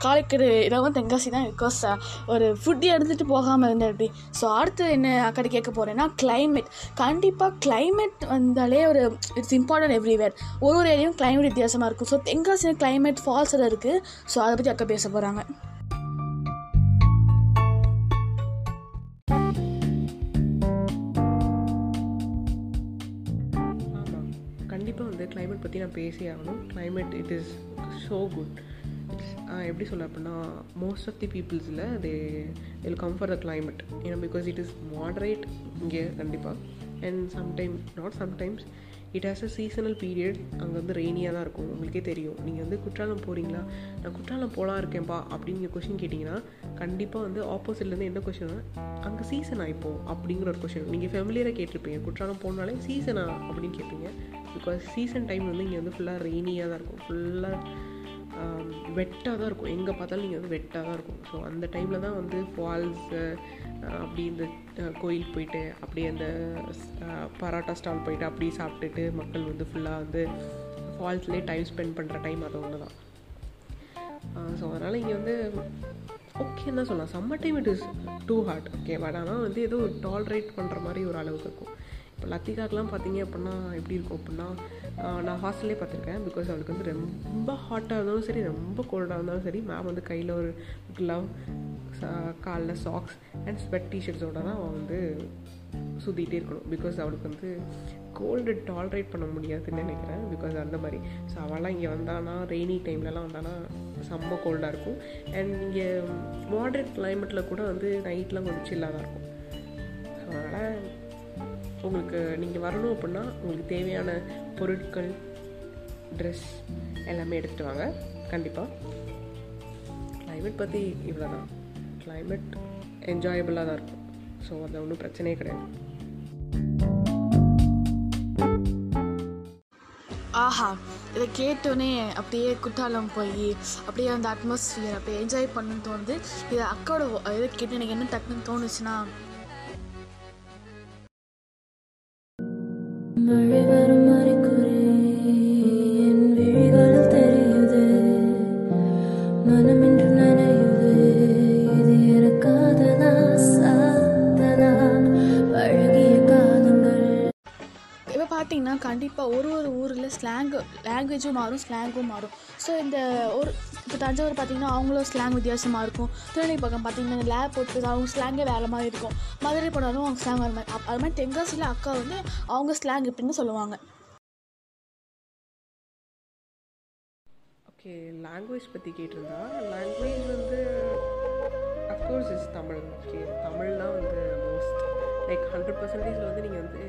காலைக்கரு இரவும் தென்காசி தான் பிகாஸ் ஒரு ஃபுட்டு எடுத்துகிட்டு போகாமல் இருந்தேன் எப்படி ஸோ அடுத்து என்ன அக்கடி கேட்க போகிறேன்னா கிளைமேட் கண்டிப்பாக கிளைமேட் வந்தாலே ஒரு இட்ஸ் இம்பார்ட்டன்ட் எவ்ரிவேர் ஒரு ஒரு ஏரியாவும் கிளைமேட் வித்தியாசமாக இருக்கும். ஸோ தென்காசி கிளைமேட் ஃபால்ஸில் இருக்குது ஸோ அதை பற்றி அக்கா பேச போகிறாங்க ஆமாம் கண்டிப்பாக வந்து கிளைமேட் பற்றி நான் பேசி ஆகணும். Climate it is so good எப்படி சொல்ல அப்படின்னா most of the பீப்புள்ஸில் they will come for the climate ஏன்னா பிகாஸ் இட் இஸ் மாடரேட் இங்கே கண்டிப்பாக and sometime not sometimes it has a seasonal period அங்கே வந்து ரெய்னியாக தான் இருக்கும். உங்களுக்கே தெரியும். நீங்கள் வந்து குற்றாலம் போகிறீங்களா நான் குற்றாலம் போகலாம் இருக்கேன்ப்பா அப்படின்னு நீங்கள் கொஷின் கேட்டிங்கன்னா கண்டிப்பாக வந்து ஆப்போசிட்லேருந்து என்ன கொஷின்னா அங்கே சீசன் ஆகிப்போ அப்படிங்கிற ஒரு கொஷின் நீங்கள் ஃபெமிலியராக கேட்டிருப்பீங்க. குற்றாலம் போனாலே சீசனா அப்படின்னு கேட்பீங்க பிகாஸ் சீசன் டைம் வந்து இங்கே வந்து ஃபுல்லாக ரெய்னியாக தான் இருக்கும். ஃபுல்லாக வெட்டாக தான் இருக்கும். எங்கே பார்த்தாலும் நீங்கள் வந்து வெட்டாக தான் இருக்கும். ஸோ அந்த டைமில் தான் வந்து ஃபால்ஸு அப்படி இந்த கோயிலுக்கு கோயில் போயிட்டு அப்படியே அந்த பரோட்டா ஸ்டால் போயிட்டு அப்படியே சாப்பிட்டுட்டு மக்கள் வந்து ஃபுல்லாக வந்து ஃபால்ஸ்லேயே டைம் ஸ்பெண்ட் பண்ணுற டைம் அது ஒன்று தான் ஸோ அதனால் இங்கே வந்து ஓகேன்னு தான் சொல்லலாம். Summer time it is too hard okay but ஆனால் வந்து ஏதோ டால்ரேட் பண்ணுற மாதிரி ஒரு அளவுக்கு இருக்கும். இப்போ லத்திகாக்கெலாம் பார்த்தீங்க அப்படின்னா எப்படி இருக்கும் அப்படின்னா நான் ஹாஸ்டல்லே பார்த்துருக்கேன். பிகாஸ் அவளுக்கு வந்து ரொம்ப ஹாட்டாக இருந்தாலும் சரி ரொம்ப கோல்டாக இருந்தாலும் சரி மேம் வந்து கையில் ஒரு க்ளவ் காலில் சாக்ஸ் அண்ட் ஸ்வெட் டிஷர்ட்ஸோட தான் அவள் வந்து சுற்றிகிட்டே இருக்கணும். பிகாஸ் அவளுக்கு வந்து கோல்டு டாலரேட் பண்ண முடியாதுன்னு நினைக்கிறேன். பிகாஸ் அந்த மாதிரி. ஸோ அவளாம் இங்கே வந்தானா ரெய்னி டைம்லலாம் வந்தானா செம்ம கோல்டாக இருக்கும். அண்ட் இங்கே மாடரேட் கிளைமேட்டில் கூட வந்து நைட்லாம் கொஞ்சம் சில்லாக தான் இருக்கும். ஸோ அதனால் உங்களுக்கு நீங்கள் வரணும் அப்படின்னா உங்களுக்கு தேவையான பொருட்கள் ட்ரெஸ் எல்லாமே எடுத்துகிட்டு வாங்க. கண்டிப்பாக கிளைமேட் பற்றி இவ்வளோ தான் கிளைமேட் என்ஜாயபிளாக தான் இருக்கும். ஸோ அதில் ஒன்றும் பிரச்சனையே கிடையாது. ஆஹா இதை கேட்டோன்னே அப்படியே குற்றாலம் போய் அப்படியே அந்த அட்மாஸ்ஃபியர் அப்படியே என்ஜாய் பண்ணணும்னு தோணுது. இது அக்காவோட இதை கேட்டு எனக்கு என்ன டக்குன்னு தோணுச்சுன்னா memory கண்டிப்பாக ஒரு ஒரு ஊரில் ஸ்லாங் லாங்குவேஜும் மாறும் ஸ்லாங்கும் மாறும். ஸோ இந்த ஒரு இப்போ தஞ்சாவூர் பார்த்திங்கன்னா அவங்களும் ஸ்லாங் வித்தியாசமாக இருக்கும். திருநெல்வேலி பக்கம் பார்த்தீங்கன்னா லேப் போட்டு அவங்க ஸ்லாங்கே வேறு மாதிரி இருக்கும். மதுரை போனாலும் அவங்க ஸ்லாங் வேறு மாதிரி. அது மாதிரி தென்காசியில் அக்கா வந்து அவங்க ஸ்லாங் இப்படின்னு சொல்லுவாங்க. ஓகே லாங்குவேஜ் பற்றி கேட்டிருந்தா லாங்குவேஜ் வந்து of course is Tamil. Okay Tamil தான் வந்து மோஸ்ட் லைக் ஹண்ட்ரட் பர்சன்டேஜில் வந்து நீங்கள் வந்து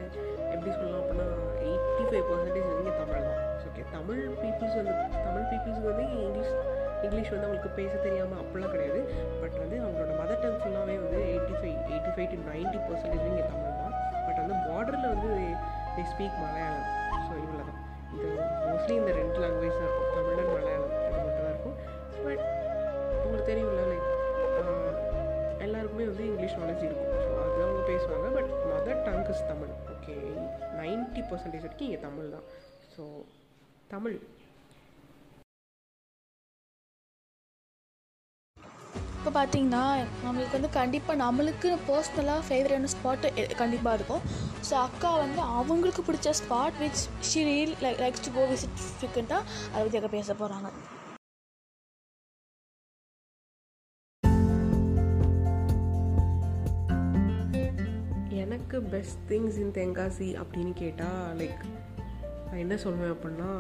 எப்படி சொல்லலாம் அப்படின்னா எயிட்டி ஃபைவ் பர்சன்டேஜ் வந்து தமிழ் தான். ஓகே தமிழ் பீப்புள்ஸ் வந்து தமிழ் பீப்புள்ஸ்க்கு வந்து இங்கிலீஷ் இங்கிலீஷ் வந்து அவங்களுக்கு பேச தெரியாமல் அப்படிலாம் கிடையாது. பட் வந்து அவங்களோட மதர் டங் ஃபுல்லாகவே வந்து eighty five eighty five to ninety percentage இங்கே தமிழ் தான். பட் வந்து பார்டரில் வந்து தே ஸ்பீக் மலையாளம் ஸோ இவ்வளோ தான் இது மோஸ்ட்லி இந்த ரெண்டு லாங்குவேஜ் தான் இருக்கும். தமிழ் அண்ட் மலையாளம் இது மட்டும் தான் இருக்கும் பட் உங்களுக்கு தெரியும்ல லைக் எல்லாருக்குமே வந்து இங்கிலீஷ் நாலேஜ் இருக்கும். ஸோ அது அவங்க பேசுவாங்க. But mother tongue is Tamil okay ninety percentage வரைக்கும் இங்கே தமிழ் தான். ஸோ தமிழ் இப்போ பார்த்தீங்கன்னா நம்மளுக்கு வந்து கண்டிப்பாக நம்மளுக்கு பர்சனலாக ஃபேவரட்டான ஸ்பாட்டு கண்டிப்பாக இருக்கும். ஸோ அக்கா வந்து அவங்களுக்கு பிடிச்ச spot which she really like likes to go visit ஃப்ரீக்வெண்ட்டாக அதை பற்றி அக்கா பேச போகிறாங்க பெஸ்ட் திங்ஸ் இன் தென்காசி அப்படின்னு கேட்டால் லைக் நான் என்ன சொல்லுவேன் அப்படின்னா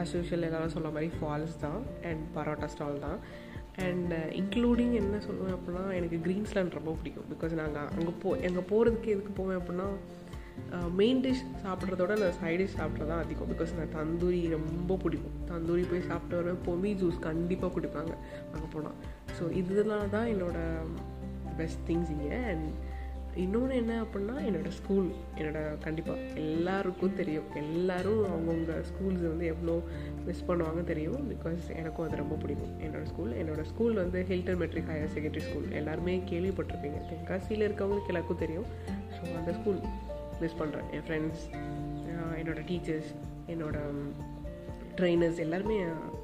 அஸ் யூஷுவல் எல்லாரும் சொல்ல மாதிரி ஃபால்ஸ் தான் அண்ட் பரோட்டா ஸ்டால் தான். அண்ட் இன்க்ளூடிங் uh, என்ன சொல்லுவேன் அப்படின்னா எனக்கு கிரீன்ஸ்லேண்ட் ரொம்ப பிடிக்கும். பிகாஸ் நாங்கள் அங்கே போ எங்கே போகிறதுக்கு எதுக்கு போவேன் அப்படின்னா மெயின் டிஷ் சாப்பிட்றதோட நான் சைட் டிஷ் சாப்பிட்றது தான் அதிகம். பிகாஸ் நான் தந்தூரி ரொம்ப பிடிக்கும். தந்தூரி போய் சாப்பிட்டு வருவேன். பொமி ஜூஸ் கண்டிப்பாக குடிப்பாங்க. அங்கே போனால் ஸோ இதெல்லாம் தான் என்னோட பெஸ்ட் திங்ஸ் இங்கே. அண்ட் இன்னொன்று என்ன அப்படின்னா என்னோடய ஸ்கூல் என்னோட கண்டிப்பாக எல்லாருக்கும் தெரியும். எல்லாரும் அவங்கவுங்க ஸ்கூல்ஸ் வந்து எவ்வளோ மிஸ் பண்ணுவாங்க தெரியும். பிகாஸ் எனக்கும் அது ரொம்ப பிடிக்கும். என்னோடய ஸ்கூல் என்னோடய ஸ்கூல் வந்து Hilton matric higher secondary school எல்லாருமே கேள்விப்பட்டிருப்பீங்க. தென்காசியில் இருக்கவங்களுக்கு எல்லாருக்கும் தெரியும். ஸோ அந்த ஸ்கூல் மிஸ் பண்ணுறேன் என் ஃப்ரெண்ட்ஸ் என்னோடய டீச்சர்ஸ் என்னோடய ட்ரைனர்ஸ் எல்லாருமே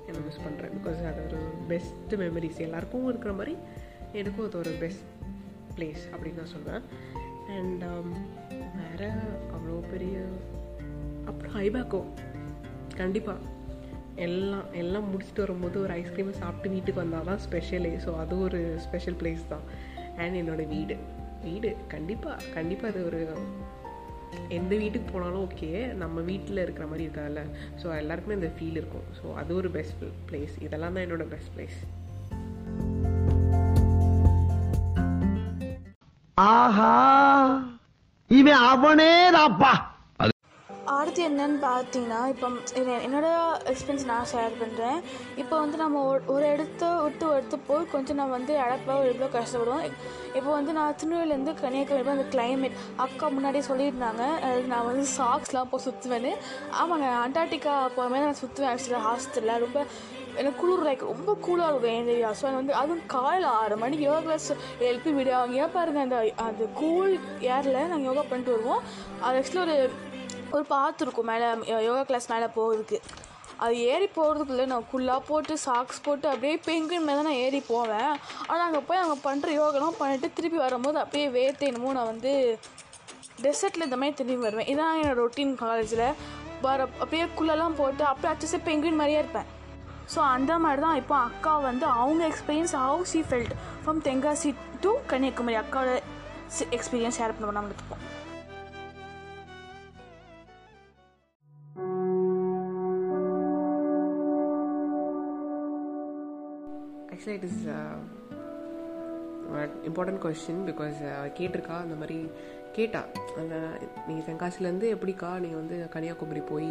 என்னை மிஸ் பண்ணுறேன் பிகாஸ் அது ஒரு பெஸ்ட் மெமரிஸ் எல்லாருக்கும் இருக்கிற மாதிரி எனக்கும் அது ஒரு பெஸ்ட் பிளேஸ் அப்படின்னு நான் சொல்வேன். அண்ட் um, வேறு அவ்வளோ பெரிய அப்புறம் ஹைபேக்கோ கண்டிப்பாக எல்லாம் எல்லாம் முடிச்சுட்டு வரும்போது ஒரு ஐஸ்கிரீமை சாப்பிட்டு வீட்டுக்கு வந்தால் தான் ஸ்பெஷலே ஸோ அது ஒரு ஸ்பெஷல் பிளேஸ் தான். அண்ட் என்னோடய வீடு. வீடு கண்டிப்பாக கண்டிப்பாக அது ஒரு எந்த வீட்டுக்கு போனாலும் ஓகே நம்ம வீட்டில் இருக்கிற மாதிரி இருக்காதுல்ல. ஸோ எல்லாருக்குமே இந்த ஃபீல் இருக்கும். ஸோ அது ஒரு பெஸ்ட் பிளேஸ் இதெல்லாம் தான் என்னோடய பெஸ்ட் பிளேஸ் ஆஹா இவன் அவனே தாப்பா அடுத்து என்னன்னு பார்த்தீங்கன்னா இப்போ என்னோட எக்ஸ்பீரியன்ஸ் நான் ஷேர் பண்ணுறேன் இப்போ வந்து நம்ம ஒரு- ஒரு இடத்த விட்டு எடுத்து போய் கொஞ்சம் நான் வந்து இழப்பாக எவ்வளோ கஷ்டப்படுவோம். இப்போ வந்து நான் திருநெல்வேலியிலேருந்து கன்னியாகுமரி போய் அந்த கிளைமேட் அக்கா முன்னாடியே சொல்லியிருந்தாங்க. அது நான் வந்து சாக்ஸ்லாம் போய் சுற்றுவேன்னு ஆமாங்க அண்டார்டிகா போகும்போது நான் சுற்றுவேன் ஆக்சுவலாக ஹாஸ்டலில் ரொம்ப எனக்கு குளிர் லைக் ரொம்ப கூலாக இருக்கும் என் ஏரியா. ஸோ வந்து அதுவும் காலையில் ஆறு மணிக்கு யோகா கிளாஸ் எழுப்பி விடுவாங்க. ஏன் பாருங்கள் அந்த அந்த கூல் ஏரில் நாங்கள் யோகா பண்ணிட்டு வருவோம். அது ஆக்சுவலி ஒரு ஒரு பாத்து இருக்கும் மேலே யோகா கிளாஸ் மேலே போகிறதுக்கு அது ஏறி போகிறதுக்குள்ளே நான் குல்லாக போட்டு சாக்ஸ் போட்டு அப்படியே பெங்குன் மேலே நான் ஏறி போவேன். ஆனால் அங்கே போய் அங்கே பண்ணுற யோகாலாம் பண்ணிட்டு திருப்பி வரும்போது அப்படியே வேர்த்து என்னமோ நான் வந்து டெசர்ட்டில் இந்த மாதிரி திரும்பி வருவேன். இதான் என்னோடய ரொட்டீன் காலேஜில் வர அப்படியே குள்ளெல்லாம் போட்டு அப்படியே அச்சசே பெங்குன் மாதிரியே இருப்பேன். ஸோ அந்த மாதிரி தான் இப்போ அக்கா வந்து அவங்க experience how she felt from Tenkasi to Kanyakumari. அக்காவோட எக்ஸ்பீரியன்ஸ் ஷேர் பண்ண நம்ம actually it is important question because கேட்டிருக்கா? அந்த மாதிரி கேட்டா. அந்த நீங்கள் தென்காசிலேருந்து எப்படிக்கா நீங்கள் வந்து கன்னியாகுமரி போய்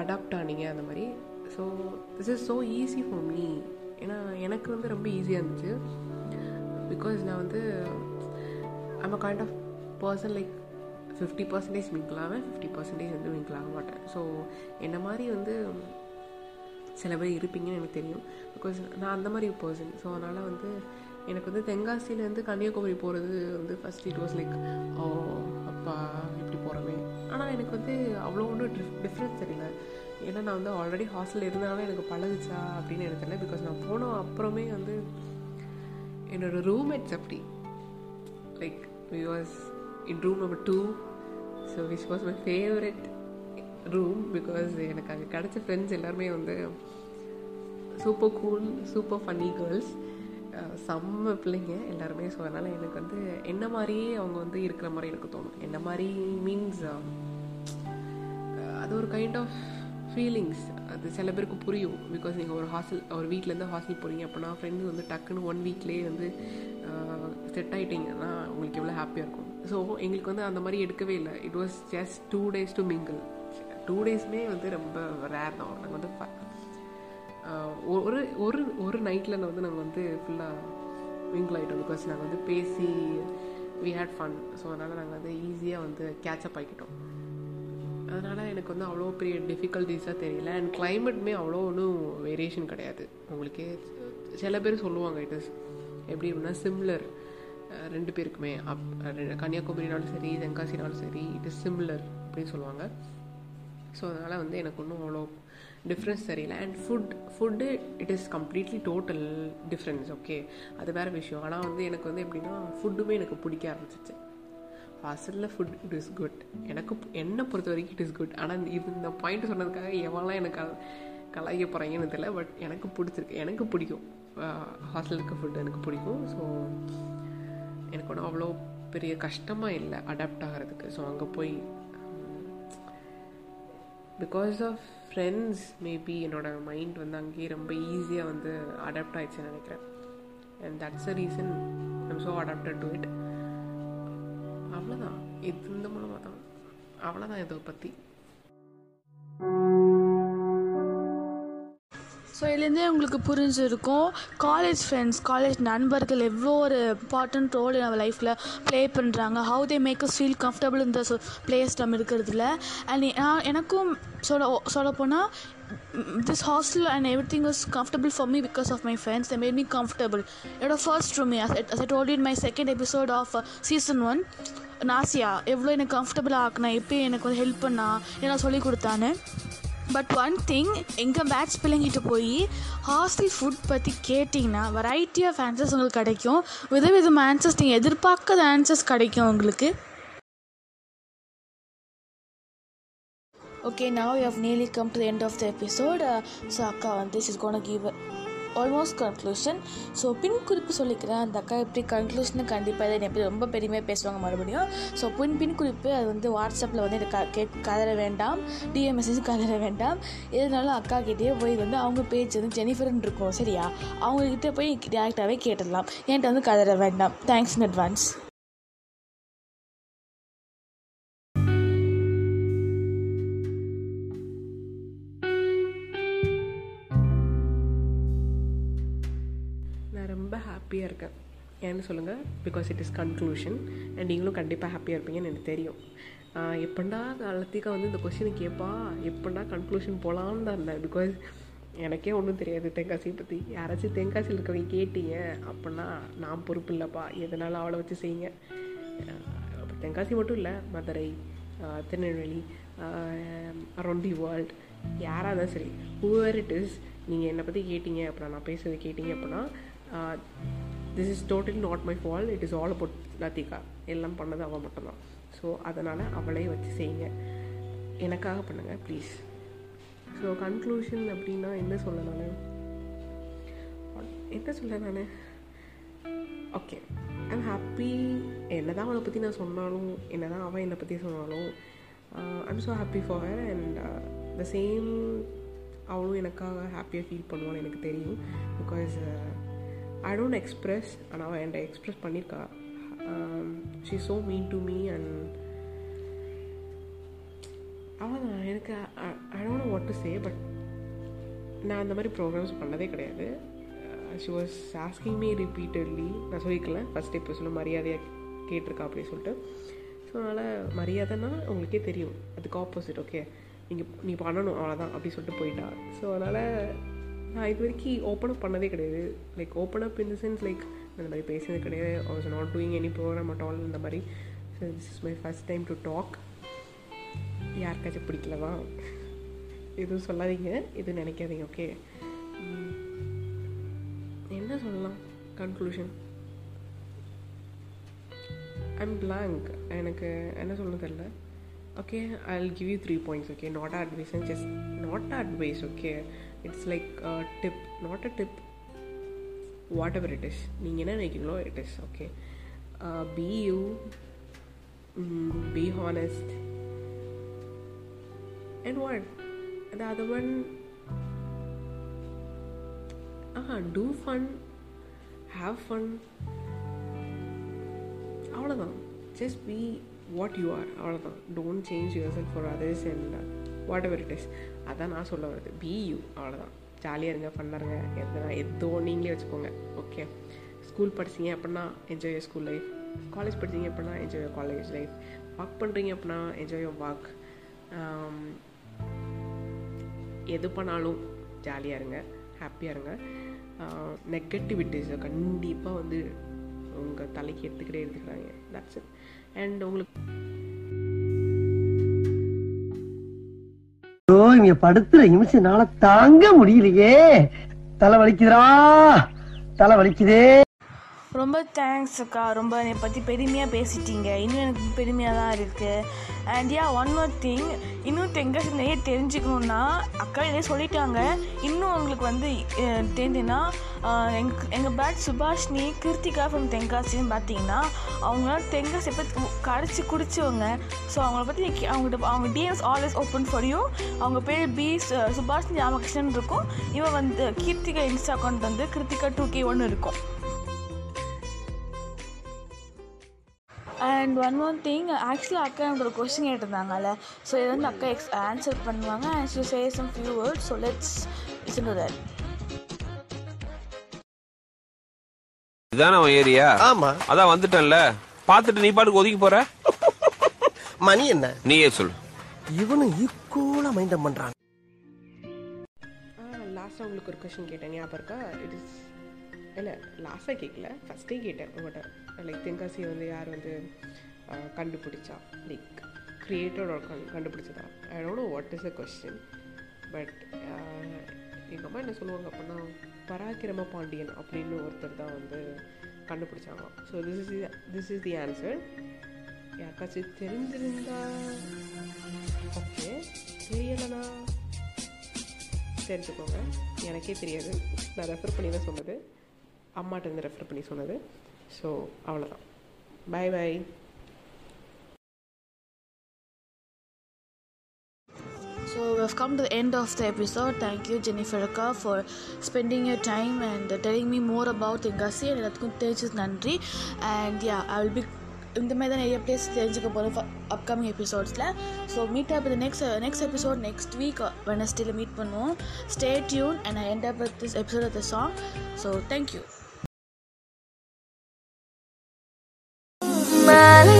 அடாப்ட் ஆனீங்க அந்த மாதிரி. So this is so easy for me ஏன்னா எனக்கு வந்து ரொம்ப ஈஸியாக இருந்துச்சு. பிகாஸ் நான் வந்து I'm a kind of person like fifty percentage mingle ஆவேன் ஃபிஃப்டி பர்சன்டேஜ் வந்து மிங்கிள் ஆக மாட்டேன். ஸோ என்ன மாதிரி வந்து சில பேர் இருப்பீங்கன்னு எனக்கு தெரியும். பிகாஸ் நான் அந்த மாதிரி பர்சன் ஸோ அதனால் வந்து எனக்கு வந்து தென்காசியிலேருந்து கன்னியாகுமரி போகிறது வந்து first it was like oh அப்பா ஆனால் எனக்கு வந்து அவ்வளோ ஒன்றும் டிஃப் டிஃப்ரென்ஸ் தெரியல. ஏன்னா நான் வந்து ஆல்ரெடி ஹாஸ்டலில் இருந்தனால எனக்கு பழகுச்சா அப்படின்னு எனக்கு தெரியல. பிகாஸ் நான் போன அப்புறமே வந்து என்னோட ரூம்மேட்ஸ் அப்படி. Like we was in room number two so which was my favourite room because எனக்கு அங்கே கிடச்ச ஃப்ரெண்ட்ஸ் எல்லாருமே வந்து super cool super funny girls செம்ம பிள்ளைங்க எல்லாருமே ஸோ அதனால் எனக்கு வந்து என்ன மாதிரியே அவங்க வந்து இருக்கிற மாதிரி எனக்கு தோணும். என்ன மாதிரி மீன்ஸ் அது ஒரு கைண்ட் ஆஃப் ஃபீலிங்ஸ் அது சில பேருக்கு புரியும். பிகாஸ் நீங்கள் ஒரு ஹாஸ்டல் ஒரு வீட்டிலேருந்து ஹாஸ்டல் போகிறீங்க அப்படின்னா ஃப்ரெண்ட்ஸ் வந்து டக்குன்னு ஒன் வீக்லேயே வந்து செட் ஆகிட்டிங்கன்னா உங்களுக்கு எவ்வளோ ஹாப்பியாக இருக்கும். ஸோ எங்களுக்கு வந்து அந்த மாதிரி எடுக்கவே இல்லை. It was just two days to mingle two டேஸ்மே வந்து ரொம்ப ரேர் தான். நாங்கள் வந்து ஃப- ஒரு ஒரு ஒரு நைட்டில் வந்து நாங்கள் வந்து ஃபுல்லாக மிங்கிள் ஆகிட்டோம் பிகாஸ் நாங்கள் வந்து பேசி வி ஹேட் ஃபன் ஸோ அதனால் நாங்கள் வந்து ஈஸியாக வந்து கேட்சப் ஆகிக்கிட்டோம் அதனால் எனக்கு வந்து அவ்வளோ பெரிய டிஃபிகல்ட்டிஸாக தெரியல. அண்ட் கிளைமேட்டுமே அவ்வளோ ஒன்றும் வேரியேஷன் கிடையாது. உங்களுக்கே சில பேர் சொல்லுவாங்க இட் இஸ் எப்படி அப்படின்னா சிம்லர் ரெண்டு பேருக்குமே. அப் கன்னியாகுமரினாலும் சரி தென்காசினாலும் சரி இட் இஸ் சிம்லர் அப்படின்னு சொல்லுவாங்க. ஸோ அதனால் வந்து எனக்கு ஒன்றும் அவ்வளோ டிஃப்ரென்ஸ் தெரியல. And food food it is completely total difference okay அது வேறு விஷயம். ஆனால் வந்து எனக்கு வந்து எப்படின்னா ஃபுட்டுமே எனக்கு பிடிக்க ஆரம்பிச்சிச்சு. ஹாஸ்டலில் ஃபுட் இட் இஸ் குட் எனக்கு என்னை பொறுத்த வரைக்கும் இட் இஸ் குட் ஆனால் இது இந்த பாயிண்ட் சொன்னதுக்காக எவன்லாம் எனக்கு கலாய கலாய்க்க போகிறாங்கன்னு தெரியல. பட் எனக்கு பிடிச்சிருக்கு. எனக்கு பிடிக்கும். ஹாஸ்டலில் இருக்க ஃபுட் எனக்கு பிடிக்கும். ஸோ எனக்கு ஒன்றும் அவ்வளோ பெரிய கஷ்டமாக இல்லை அடாப்ட் ஆகிறதுக்கு. ஸோ அங்கே போய் பிகாஸ் ஆஃப் ஃப்ரெண்ட்ஸ் மேபி என்னோடய மைண்ட் வந்து அங்கேயே ரொம்ப ஈஸியாக வந்து அடாப்ட் ஆயிடுச்சுன்னு நினைக்கிறேன். And that's a reason I'm so adapted to it அவ்வளோதான் இது இந்த மூலமாக தான் அவ்வளோதான் இதை பற்றி ஸோ இதுலேருந்தே உங்களுக்கு புரிஞ்சிருக்கும். காலேஜ் ஃப்ரெண்ட்ஸ் காலேஜ் நண்பர்கள் எவ்வளோ ஒரு இம்பார்ட்டன்ட் ரோல் நம்ம லைஃப்பில் ப்ளே பண்ணுறாங்க how they make us feel comfortable இந்த பிளேஸ் நம்ம இருக்கிறதுல. அண்ட் நான் எனக்கும் சொல்ல சொல்லப்போனால் this hostel and everything is comfortable for me because of my friends they made me comfortable என்னோட first room I told in my second episode of season one nausea எவ்வளோ எனக்கு கம்ஃபர்டபுள் ஆக்குனா எப்போ எனக்கு வந்து ஹெல்ப் பண்ணா என்ன சொல்லி கொடுத்தானு பட் ஒன் திங் எங்கள் பேட்ச் பிள்ளைங்கிட்ட போய் ஹாஸ்டல் ஃபுட் பற்றி கேட்டிங்கன்னா வெரைட்டி ஆஃப் ஆன்சர்ஸ் உங்களுக்கு கிடைக்கும். விதவிதம் ஆன்சர்ஸ் நீங்கள் எதிர்பார்க்காத ஆன்சர்ஸ் கிடைக்கும் உங்களுக்கு. Okay now you have nearly come to end of the episode so அக்கா வந்து is gonna give almost conclusion so பின் குறிப்பு சொல்லிக்கிறேன். அந்த அக்கா எப்படி கன்க்ளூஷன் கண்டிப்பாக இதை எப்படி ரொம்ப பெருமையாக பேசுவாங்க மறுபடியும். ஸோ பின் பின் குறிப்பு அது வந்து வாட்ஸ்அப்பில் வந்து எனக்கு கே கதற வேண்டாம். டிஎம் மெசேஜ் கதற வேண்டாம். எதுனாலும் அக்கா கிட்டேயே போய் வந்து அவங்க பேஜ் வந்து ஜெனிஃபர்னு இருக்கும் சரியா? அவங்கக்கிட்ட போய் டேரெக்டாகவே கேட்டுடலாம். என்கிட்ட வந்து கதற வேண்டாம். தேங்க்ஸ் இன் அட்வான்ஸ் ஏன்னு சொல்லுங்கள் because it is conclusion and நீங்களும் கண்டிப்பாக ஹாப்பியாக இருப்பீங்கன்னு எனக்கு தெரியும். எப்படா எப்பண்டா லத்திகா வந்து இந்த கொஸ்டினை கேட்பா எப்படா கன்க்ளூஷன் போகலான்னு தான் இருந்தேன். பிகாஸ் எனக்கே ஒன்றும் தெரியாது தென்காசியை பற்றி யாராச்சும் தென்காசியில் இருக்கிறவங்க கேட்டீங்க அப்படின்னா நான் பொறுப்பு இல்லைப்பா. எதனால அவளை வச்சு செய்யுங்க? தென்காசி மட்டும் இல்லை Madurai Tirunelveli around the world யாராக இருந்தாலும் சரி ஹூவர் இட் இஸ் நீங்கள் என்னை பற்றி கேட்டீங்க அப்படின்னா நான் பேசுறது கேட்டீங்க அப்படின்னா this is totally not my fault it is all about Lathika எல்லாம் பண்ணது அவள் மட்டும்தான். ஸோ அதனால் அவளே வச்சு செய்யுங்க. எனக்காக பண்ணுங்கள் ப்ளீஸ் ஸோ கன்க்ளூஷன் அப்படின்னா என்ன சொல்ல நான்? என்ன சொல்ல நான்? ஓகே ஐம் ஹாப்பி என்ன தான் அவளை பற்றி நான் சொன்னாலும் என்ன தான் அவன் என்னை பற்றி சொன்னாலும் I'm so happy for her and the same அவளும் எனக்காக ஹாப்பியாக ஃபீல் பண்ணுவான்னு எனக்கு தெரியும். பிகாஸ் ஐ டோன்ட் எக்ஸ்ப்ரெஸ் ஆனால் அவள் என்கிட்ட எக்ஸ்ப்ரெஸ் பண்ணியிருக்கா she so mean to me and அவ்வளோதான் எனக்கு I don't what to say but நான் அந்த மாதிரி ப்ரோக்ராம்ஸ் பண்ணதே கிடையாது. She was asking me repeatedly நான் சொல்லிக்கல. ஃபஸ்ட் எபிசோடில் மரியாதையாக கேட்டிருக்கா அப்படின்னு சொல்லிட்டு. ஸோ அதனால் மரியாதைன்னா உங்களுக்கே தெரியும். அதுக்கு ஆப்போசிட் ஓகே நீங்கள் நீ பண்ணணும் அவ்வளோதான் அப்படி சொல்லிட்டு போயிட்டா. ஸோ அதனால் நான் இது வரைக்கும் ஓப்பன் அப் பண்ணதே கிடையாது. Like open up in the sense like இந்த மாதிரி பேசினது கிடையாது. I not doing any program at all இந்த மாதிரி. So this is my first time to talk யாருக்காச்சும் பிடிக்கலவா? எதுவும் சொல்லாதீங்க. எதுவும் நினைக்காதீங்க ஓகே என்ன சொல்லலாம்? கன்க்ளூஷன் ஐம் பிளாங்க் எனக்கு என்ன சொல்ல தெரில okay I will give you three points okay not advice and just not advice okay it's like tip not a tip whatever it is நீங்கள் என்ன நினைக்கிறீங்களோ it is okay be you be honest and what? The other one ah do fun. Have fun. அவ்வளோதான் just be what you are அவ்வளோதான் don't change yourself for others and whatever it is அதான் நான் சொல்ல வருது B you அவ்வளோதான் ஜாலியாக இருங்க ஃபன்னாக இருங்க. எதுனா எதோ நீங்களே வச்சுக்கோங்க. ஓகே ஸ்கூல் படிச்சீங்க அப்படின்னா என்ஜாய் ஸ்கூல் லைஃப் காலேஜ் படிச்சீங்க அப்படின்னா enjoy your college life work பண்ணுறீங்க அப்படின்னா என்ஜாய் யர் ஒர்க் எது பண்ணாலும் ஜாலியாக இருங்க. ஹாப்பியாக இருங்க. Uh, நெகட்டிவிட்டிஸை கண்டிப்பாக வந்து உங்கள் தலைக்கு எடுத்துக்கிட்டே எடுத்துக்கிறாங்க. தட்ஸ் இட் அண்ட் உங்களுக்கு ஐயோ படுத்துற படுத்துற நிமிஷம்னால தாங்க முடியலையே. தலை வலிக்குதுடா. தலை வலிக்குதே. ரொம்ப தேங்க்ஸ் அக்கா. ரொம்ப என்னை பற்றி பெருமையாக பேசிட்டீங்க. இன்னும் எனக்கு பெருமையாக தான் இருக்குது and yeah one more thing இன்னும் தெங்கஸ் நிறைய தெரிஞ்சுக்கணுன்னா அக்கா இதே சொல்லிட்டாங்க. இன்னும் உங்களுக்கு வந்து தெரிஞ்சுன்னா எங்கள் எங்கள் பேட் சுபாஷ்னி கிருத்திகா ஃப்ரம் தெங்காசின்னு பார்த்தீங்கன்னா அவங்களாம் தெங்காசி எப்போ கரைச்சி குடிச்சவங்க. ஸோ அவங்கள பற்றி அவங்ககிட்ட அவங்க DMs always open for you அவங்க பேர் பி சுபாஷ்னி ராமகிருஷ்ணன் இருக்கும். இவன் வந்து கீர்த்திகா இன்ஸ்டா அக்கௌண்ட் வந்து கிருத்திகா டூ கே ஒன்று இருக்கும். அண்ட் ஒன் ஒன் திங் ஆக்சுவலாக அக்கா எனக்கு ஒரு கொஸ்டின் கேட்டிருந்தாங்கல்ல. ஸோ இதை வந்து அக்கா எக்ஸ் ஆன்சர் பண்ணுவாங்க. And she say some few words so let's listen to that இதான அவன் ஏரியா ஆமா. அதான் வந்துட்டேன்ல. பாத்துட்டு நீ பாட்டுக்கு ஒதுக்கி போற? [laughs] மணி என்ன? நீயே சொல்லு. இவனும் ஈக்குவலா மைண்டம் பண்றான். லாஸ்ட்டாக உங்களுக்கு ஒரு கொஷின் கேட்டேன். ஞாபகம் இருக்கா? இட் இஸ் இல்லை லாஸ்ட்டாக கேட்கல ஃபஸ்ட்டே கேட்டேன் உங்கள்கிட்ட லைக் தென்காசி வந்து யார் வந்து கண்டுபிடிச்சா? லைக் கிரியேட்டரோட கண் கண்டுபிடிச்சதா? I don't know what is a question but எங்கள் அம்மா என்ன சொல்லுவாங்க அப்படின்னா பராக்கிரம பாண்டியன் அப்படின்னு ஒருத்தர் தான் வந்து கண்டுபிடிச்சாங்க so this is this is the answer யாருக்காச்சும் தெரிஞ்சிருந்தா? ஓகே தெரியலைனா தெரிஞ்சுக்கோங்க. எனக்கே தெரியாது. நான் ரெஃபர் பண்ணி தான் சொன்னது. அம்மாட்ட இருந்து ரெஃபர் பண்ணி சொன்னது. ஸோ அவ்வளோதான் bye bye So we've come to the end of the episode. Thank you, Jennifer Akka, for spending your time and uh, telling me more about Tenkasi and எல்லாத்துக்கும் தெரிஞ்சது நன்றி. And ya I will be இந்த மாதிரி தான் நிறைய place தெரிஞ்சுக்க போகிறோம் upcoming எபிசோட்ஸில் ஸோ மீட் அப் இந்த next next episode next week வெனஸ்டேல meet பண்ணுவோம். Stay tuned and I end up with this episode of the song so thank you மாலை